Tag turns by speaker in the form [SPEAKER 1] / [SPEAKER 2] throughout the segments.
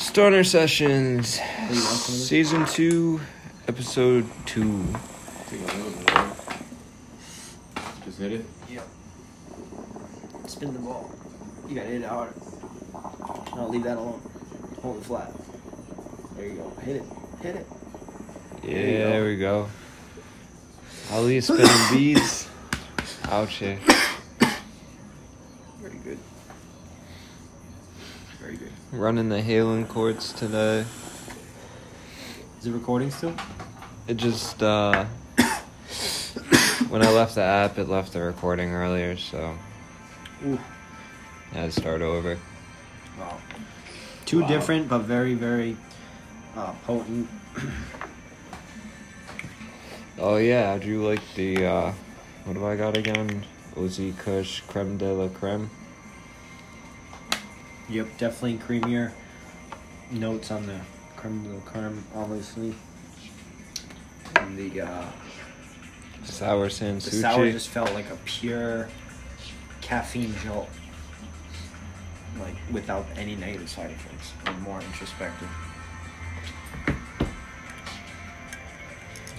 [SPEAKER 1] Stoner Sessions,
[SPEAKER 2] you want some of this?
[SPEAKER 1] Season 2, Episode 2.
[SPEAKER 3] Take a little bit. right? Just hit it.
[SPEAKER 2] Yep. Spin the ball. You gotta hit it hard. No, leave that alone. Hold it flat. There you go. Hit it. Hit it.
[SPEAKER 1] Yeah,
[SPEAKER 2] There you go.
[SPEAKER 1] there we go. Ali spinning beads. Ouch. Eh. here.
[SPEAKER 2] Very good. Very good.
[SPEAKER 1] Running the Halen quartz today.
[SPEAKER 2] Is it recording still?
[SPEAKER 1] It just, uh. when I left the app, it left the recording earlier, so
[SPEAKER 2] Ooh.
[SPEAKER 1] I had to start over.
[SPEAKER 2] Wow. Two
[SPEAKER 1] Wow.
[SPEAKER 2] different but very, very uh, potent.
[SPEAKER 1] Oh, yeah, how'd you like the, uh. What do I got again? OZ Kush Creme de la Creme.
[SPEAKER 2] Yep, definitely creamier notes on the creme de la creme, obviously. And the uh,
[SPEAKER 1] Sour
[SPEAKER 2] the
[SPEAKER 1] Sansuchi.
[SPEAKER 2] sour just felt like a pure caffeine jolt, like without any negative side effects, and more introspective.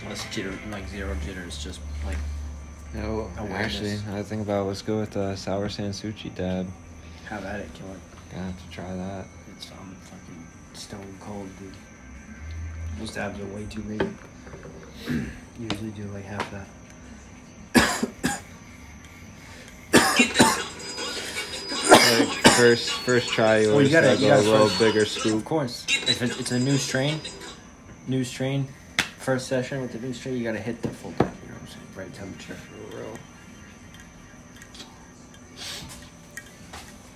[SPEAKER 2] Less jitter, like zero jitters, just like
[SPEAKER 1] No,
[SPEAKER 2] Awareness.
[SPEAKER 1] actually, I think about let's go with the Sour Sansuchi dab.
[SPEAKER 2] have at it, kill it.
[SPEAKER 1] Gonna have to try that.
[SPEAKER 2] It's um fucking stone cold, dude. Those dabs are way too big. Usually do like half that.
[SPEAKER 1] Like, first, first try, you
[SPEAKER 2] Well,
[SPEAKER 1] always
[SPEAKER 2] you gotta-
[SPEAKER 1] gotta,
[SPEAKER 2] you
[SPEAKER 1] go
[SPEAKER 2] gotta
[SPEAKER 1] a little
[SPEAKER 2] first-
[SPEAKER 1] bigger
[SPEAKER 2] Of course, if it, it's a new strain, new strain, first session with the new strain, you gotta hit the full dab. You know what I'm saying? Right temperature.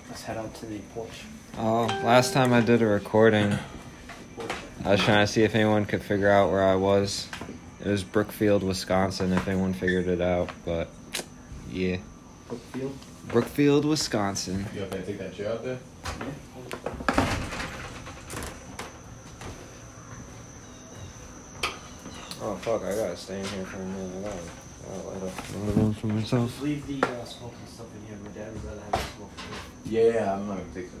[SPEAKER 2] Let's head out to the porch.
[SPEAKER 1] Oh, last time I did a recording, I was trying to see if anyone could figure out where I was. It was Brookfield, Wisconsin, if anyone figured it out, but yeah.
[SPEAKER 2] Brookfield.
[SPEAKER 1] Brookfield, Wisconsin.
[SPEAKER 3] You okay to take that chair out there?
[SPEAKER 1] Oh, fuck, I gotta stay in here for a minute. I gotta, I gotta light up another one for myself.
[SPEAKER 2] Leave the uh, smoking stuff in here. My dad would rather have it smoke in.
[SPEAKER 3] Yeah, I'm not gonna take that.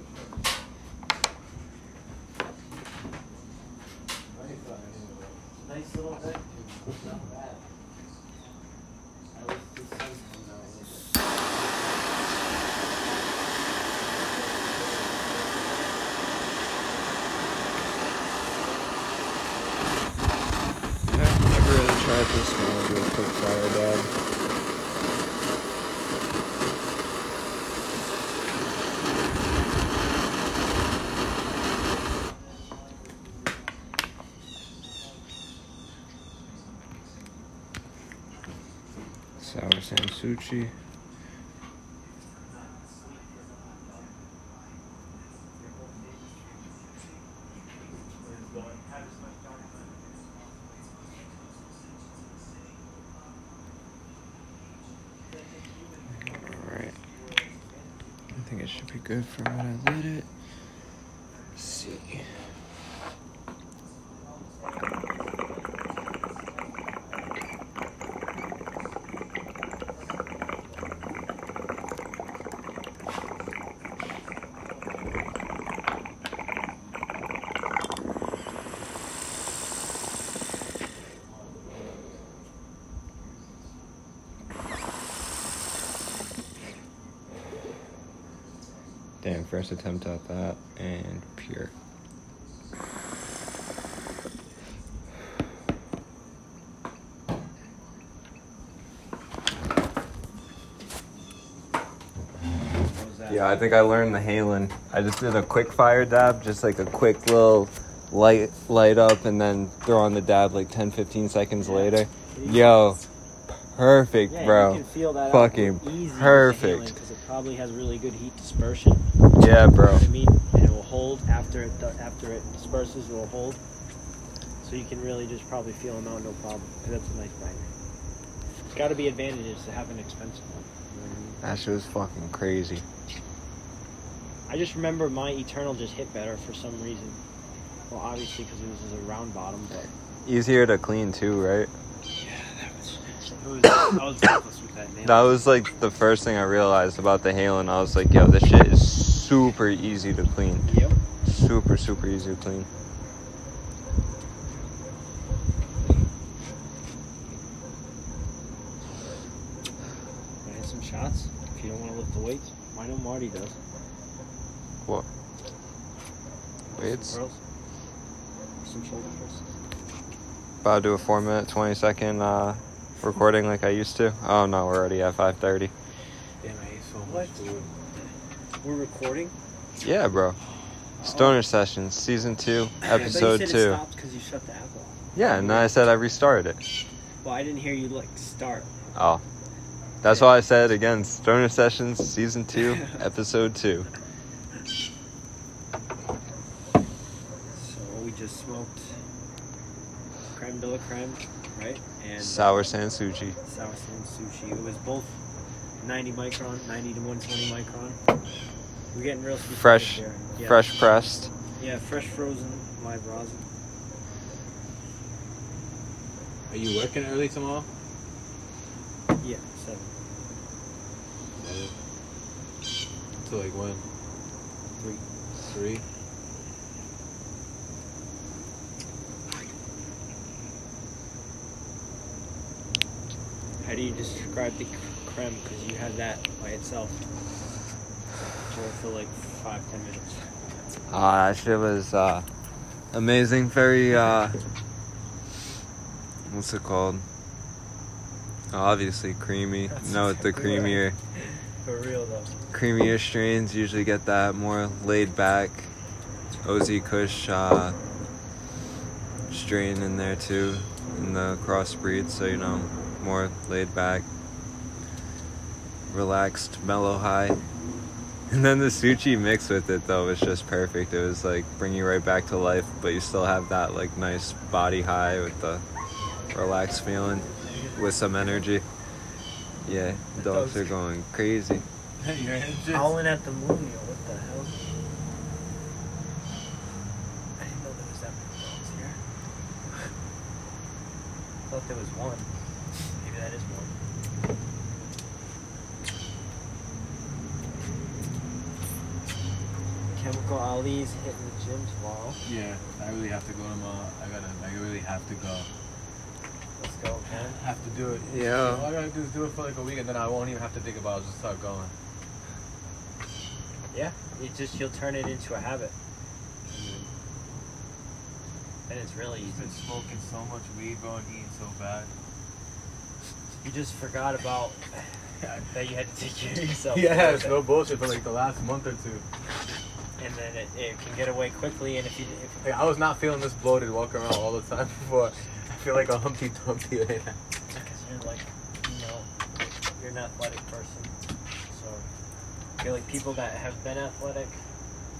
[SPEAKER 2] Nice little deck, dude. It's not bad. At least the sun comes out a little bit.
[SPEAKER 1] Yeah, never really tried this one. I'll do a quick fire dab. Sour Sansuchi. Alright. I think it should be good for when I lit it. See. Damn, first attempt at that and pure.
[SPEAKER 2] What was that?
[SPEAKER 1] Yeah, I think I learned the Halen. I just did a quick fire dab, just like a quick little light light up and then throw on the dab like 10 15 seconds
[SPEAKER 2] Yeah.
[SPEAKER 1] later. Yo, perfect,
[SPEAKER 2] Yeah,
[SPEAKER 1] bro.
[SPEAKER 2] You can feel that
[SPEAKER 1] Fucking perfect.
[SPEAKER 2] Because it probably has really good heat dispersion.
[SPEAKER 1] Yeah,
[SPEAKER 2] You know
[SPEAKER 1] bro.
[SPEAKER 2] I mean? And it will hold after it after it disperses. It will hold. So you can really just probably feel them out, no problem. 'Cause that's a nice banger. It's got to be advantages to have an expensive one. You know what I mean?
[SPEAKER 1] That shit was fucking crazy.
[SPEAKER 2] I just remember my Eternal just hit better for some reason. Well, obviously because it was a round bottom, but
[SPEAKER 1] Easier to clean too, right?
[SPEAKER 2] That was. Was I was reckless with that
[SPEAKER 1] was like the first thing I realized about the Halen. I was like, yo, this shit is super easy to clean.
[SPEAKER 2] Yep.
[SPEAKER 1] Super, super easy to clean.
[SPEAKER 2] Some shots. If you don't want to lift the weights, I know Marty does.
[SPEAKER 1] What? Weights?
[SPEAKER 2] Some. Some shoulder presses.
[SPEAKER 1] About to do a four minute, 20 second uh, recording like I used to. Oh no, we're already at 5:30.
[SPEAKER 3] Damn, I ate so much food.
[SPEAKER 2] We're recording.
[SPEAKER 1] Yeah, bro. Stoner Sessions, season two, episode
[SPEAKER 2] you said
[SPEAKER 1] two.
[SPEAKER 2] It stopped because you shut the app off.
[SPEAKER 1] Yeah, and then I said I restarted it.
[SPEAKER 2] Well, I didn't hear you like start.
[SPEAKER 1] Oh. That's why I said again, Stoner Sessions, season two, episode two.
[SPEAKER 2] So we just smoked creme de la creme, right? And uh,
[SPEAKER 1] Sour Sansuchi.
[SPEAKER 2] sour sand sushi. It was both 90 micron, 90 to 120 micron. We're getting real specific
[SPEAKER 1] Fresh-
[SPEAKER 2] here. Yeah.
[SPEAKER 1] Fresh pressed.
[SPEAKER 2] Yeah, fresh frozen live rosin.
[SPEAKER 3] Are you working early tomorrow?
[SPEAKER 2] Yeah, seven.
[SPEAKER 3] To like when?
[SPEAKER 2] Three.
[SPEAKER 3] Three?
[SPEAKER 2] How do you describe the creme? Because you had that by itself for, like five, ten minutes.
[SPEAKER 1] Ah, that shit was uh, amazing. Very, uh, what's it called? Obviously creamy.
[SPEAKER 2] That's
[SPEAKER 1] no, the
[SPEAKER 2] exactly right.
[SPEAKER 1] creamier,
[SPEAKER 2] For real though.
[SPEAKER 1] creamier strains usually get that more laid back. OZ Kush uh, strain in there too, in the crossbreed. So you know, more laid back, relaxed, mellow high. And then the sushi mix with it though was just perfect. It was like bring you right back to life, but you still have that like nice body high with the relaxed feeling with some energy. Yeah, dogs are going crazy.
[SPEAKER 3] You're
[SPEAKER 2] Howling at the moon, yo. What the hell? I didn't know there was that many dogs here. thought there was one. Maybe that is one. Chemical Ali's hitting the gym tomorrow.
[SPEAKER 3] Yeah, I really have to go tomorrow. I gotta, I really have to go.
[SPEAKER 2] Let's go, man.
[SPEAKER 3] I have to do it.
[SPEAKER 1] Yeah.
[SPEAKER 3] All I gotta do is do it for like a week and then I won't even have to think about it. I'll just start going.
[SPEAKER 2] Yeah, you just you'll turn it into a habit. And it's really
[SPEAKER 3] I've
[SPEAKER 2] easy.
[SPEAKER 3] been smoking so much weed, bro, and eating so bad.
[SPEAKER 2] You just forgot about that you had to take care of yourself.
[SPEAKER 3] yeah, it's no bullshit for like the last month or two.
[SPEAKER 2] And then it, it can get away quickly. And if you, if,
[SPEAKER 3] Like, I was not feeling this bloated walking around all the time before. I feel like a Humpty Dumpty right now.
[SPEAKER 2] because you're like, you know, you're an athletic person, so I feel like people that have been athletic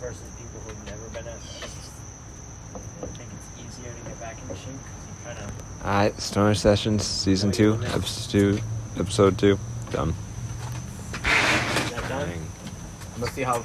[SPEAKER 2] versus people who've never been athletic. I think it's easier to get back in shape because you kind of
[SPEAKER 1] Alright, Stoner Sessions, season two, episode two, episode two, done.
[SPEAKER 2] is that done.
[SPEAKER 1] Dang.
[SPEAKER 3] I'm gonna see how